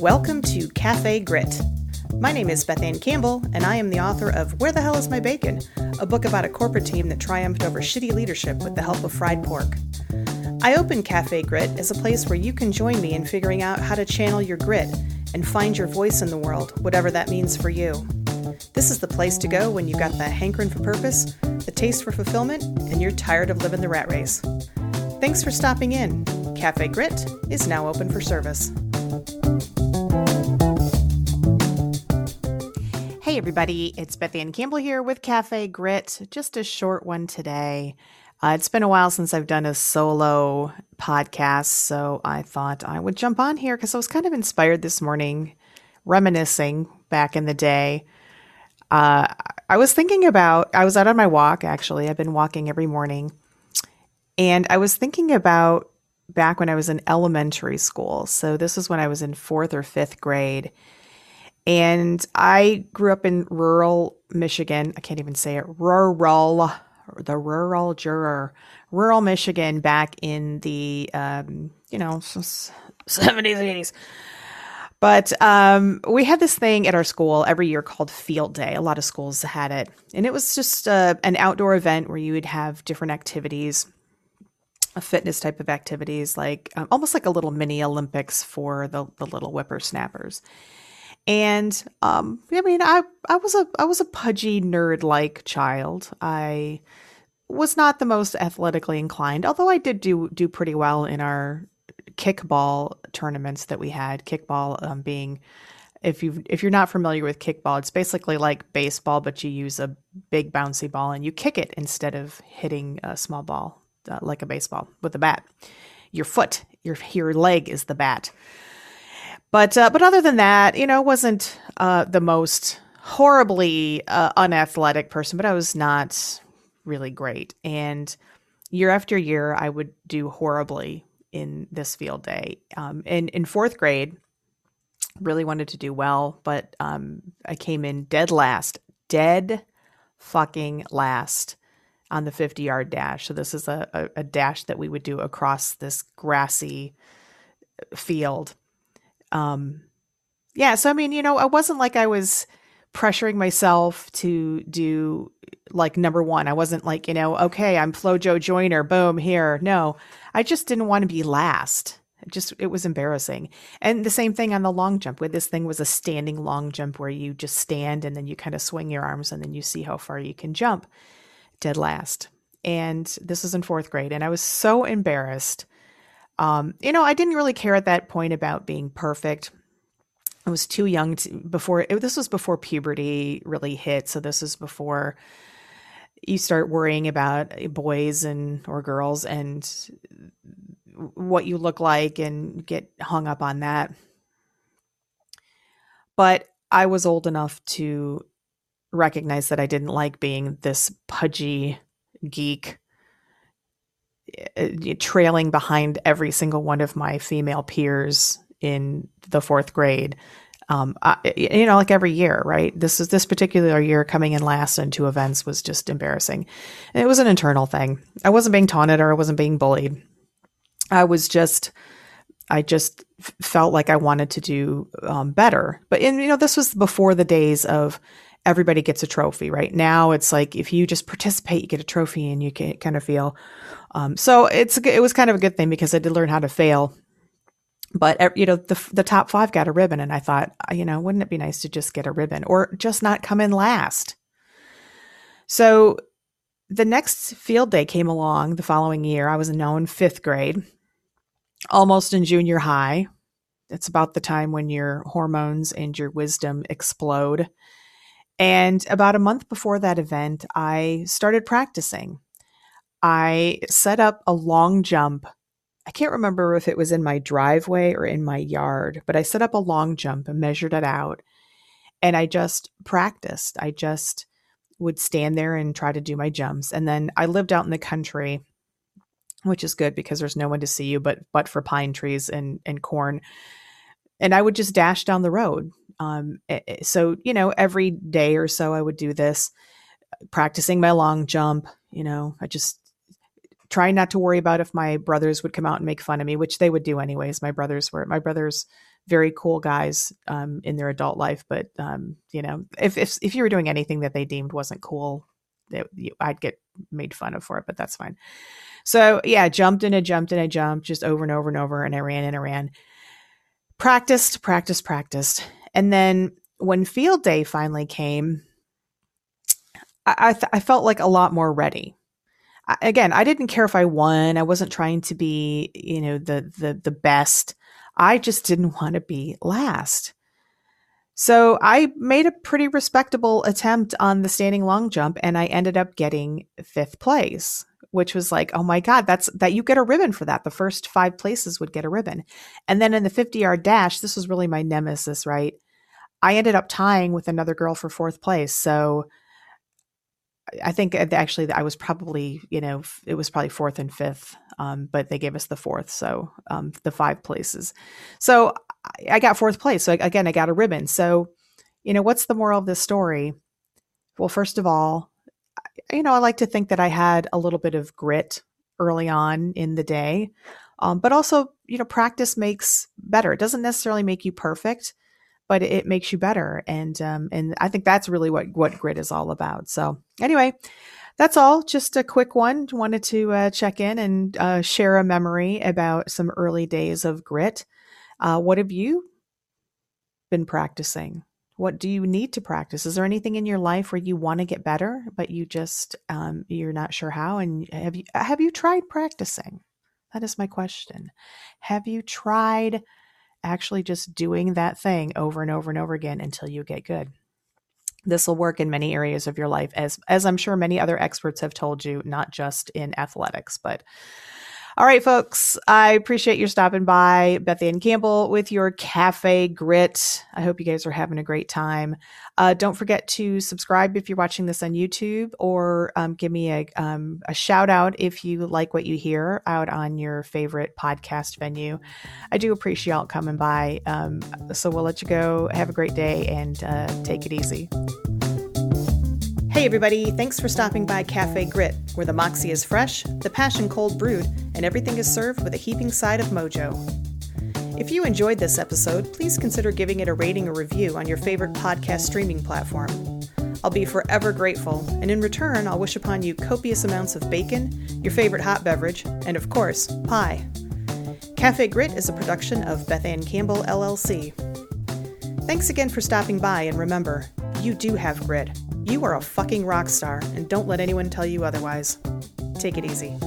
Welcome to Cafe Grit. My name is Beth Ann Campbell, and I am the author of Where the Hell is My Bacon? A book about a corporate team that triumphed over shitty leadership with the help of fried pork. I open Cafe Grit as a place where you can join me in figuring out how to channel your grit and find your voice in the world, whatever that means for you. This is the place to go when you've got the hankering for purpose, the taste for fulfillment, and you're tired of living the rat race. Thanks for stopping in. Cafe Grit is now open for service. Hey, everybody, it's Beth Ann Campbell here with Cafe Grit. Just a short one today. Uh, it's been a while since I've done a solo podcast, so I thought I would jump on here because I was kind of inspired this morning, reminiscing back in the day. Uh, I was thinking about, I was out on my walk actually. I've been walking every morning. And I was thinking about back when I was in elementary school. So this is when I was in fourth or fifth grade. And I grew up in rural Michigan. I can't even say it. Rural, the rural juror, rural Michigan back in the, um, you know, 70s, 80s. But um, we had this thing at our school every year called Field Day. A lot of schools had it. And it was just uh, an outdoor event where you would have different activities, fitness type of activities, like um, almost like a little mini Olympics for the, the little whippersnappers. And um, I mean, I I was a I was a pudgy nerd like child. I was not the most athletically inclined, although I did do do pretty well in our kickball tournaments that we had. Kickball um, being if you if you're not familiar with kickball, it's basically like baseball, but you use a big bouncy ball and you kick it instead of hitting a small ball uh, like a baseball with a bat. Your foot, your your leg is the bat. But uh, but other than that, you know, wasn't uh, the most horribly uh, unathletic person, but I was not really great. And year after year, I would do horribly in this field day. Um, and in fourth grade, really wanted to do well, but um, I came in dead last, dead fucking last on the 50 yard dash. So this is a, a, a dash that we would do across this grassy field. Um yeah so i mean you know it wasn't like i was pressuring myself to do like number one. I wasn't like you know okay i'm Flo-Jo Joyner, boom here. No i just didn't want to be last. It just it was embarrassing. And the same thing on the long jump where this thing was a standing long jump where you just stand and then you kind of swing your arms and then you see how far you can jump dead last and this was in fourth grade and i was so embarrassed um, you know, I didn't really care at that point about being perfect. I was too young to, before it, this was before puberty really hit. So this was before you start worrying about boys and or girls and what you look like and get hung up on that. But I was old enough to recognize that I didn't like being this pudgy geek uh, trailing behind every single one of my female peers in the fourth grade. Um, I, you know, like every year, right? This is this particular year coming in last in two events was just embarrassing. And it was an internal thing. I wasn't being taunted or I wasn't being bullied. I was just, I just felt like I wanted to do um, better. But in, you know, this was before the days of everybody gets a trophy, right? Now it's like if you just participate, you get a trophy, and you can kind of feel, um, so it's it was kind of a good thing because I did learn how to fail. But you know, the the top five got a ribbon, and I thought, uh, you know, wouldn't it be nice to just get a ribbon or just not come in last? So the next field day came along the following year. I was now in fifth grade, almost in junior high. It's about the time when your hormones and your wisdom explode. And about a month before that event, I started practicing. I set up a long jump. I can't remember if it was in my driveway or in my yard, but I set up a long jump and measured it out. And I just practiced. I just would stand there and try to do my jumps. And then I lived out in the country, which is good because there's no one to see you but but for pine trees and and corn. And I would just dash down the road. Um, eh, eh, so you know, every day or so I would do this, practicing my long jump. You know, I just trying not to worry about if my brothers would come out and make fun of me, which they would do anyways. My brothers were my brothers very cool guys um, in their adult life, but um, you know, if, if if you were doing anything that they deemed wasn't cool, I'd get made fun of for it. But that's fine. So yeah, jumped and I jumped and I jumped just over and over and over, and I ran and I ran. Practiced, practiced, practiced, and then when field day finally came, I I, th- I felt like a lot more ready again, I didn't care if I won. I wasn't trying to be, you know, the the the best. I just didn't want to be last. So I made a pretty respectable attempt on the standing long jump and I ended up getting 5th place, which was like, "Oh my god, that's that you get a ribbon for that. The first 5 places would get a ribbon." And then in the 50-yard dash, this was really my nemesis, right? I ended up tying with another girl for 4th place. So I think actually I was probably, you know, it was probably fourth and fifth, um, but they gave us the fourth, so um, the five places. So I got fourth place. So again, I got a ribbon. So, you know, what's the moral of this story? Well, first of all, you know, I like to think that I had a little bit of grit early on in the day, um, but also, you know, practice makes better. It doesn't necessarily make you perfect, but it makes you better. And um, and I think that's really what what grit is all about. So anyway, that's all. Just a quick one. Wanted to uh, check in and uh, share a memory about some early days of grit. Uh, what have you been practicing? What do you need to practice? Is there anything in your life where you want to get better, but you just um, you're not sure how? And have you have you tried practicing? That is my question. Have you tried actually just doing that thing over and over and over again until you get good. This will work in many areas of your life, as as I'm sure many other experts have told you, not just in athletics, but all right, folks, I appreciate you stopping by. Beth Ann Campbell with your Cafe Grit. I hope you guys are having a great time. Uh, don't forget to subscribe if you're watching this on YouTube or um, give me a, um, a shout out if you like what you hear out on your favorite podcast venue. I do appreciate y'all coming by. Um, so we'll let you go. Have a great day and uh, take it easy. Hey, everybody, thanks for stopping by Cafe Grit, where the moxie is fresh, the passion cold brewed, and everything is served with a heaping side of mojo. If you enjoyed this episode, please consider giving it a rating or review on your favorite podcast streaming platform. I'll be forever grateful, and in return, I'll wish upon you copious amounts of bacon, your favorite hot beverage, and of course, pie. Cafe Grit is a production of Beth Ann Campbell LLC. Thanks again for stopping by, and remember, you do have grit. You are a fucking rock star, and don't let anyone tell you otherwise. Take it easy.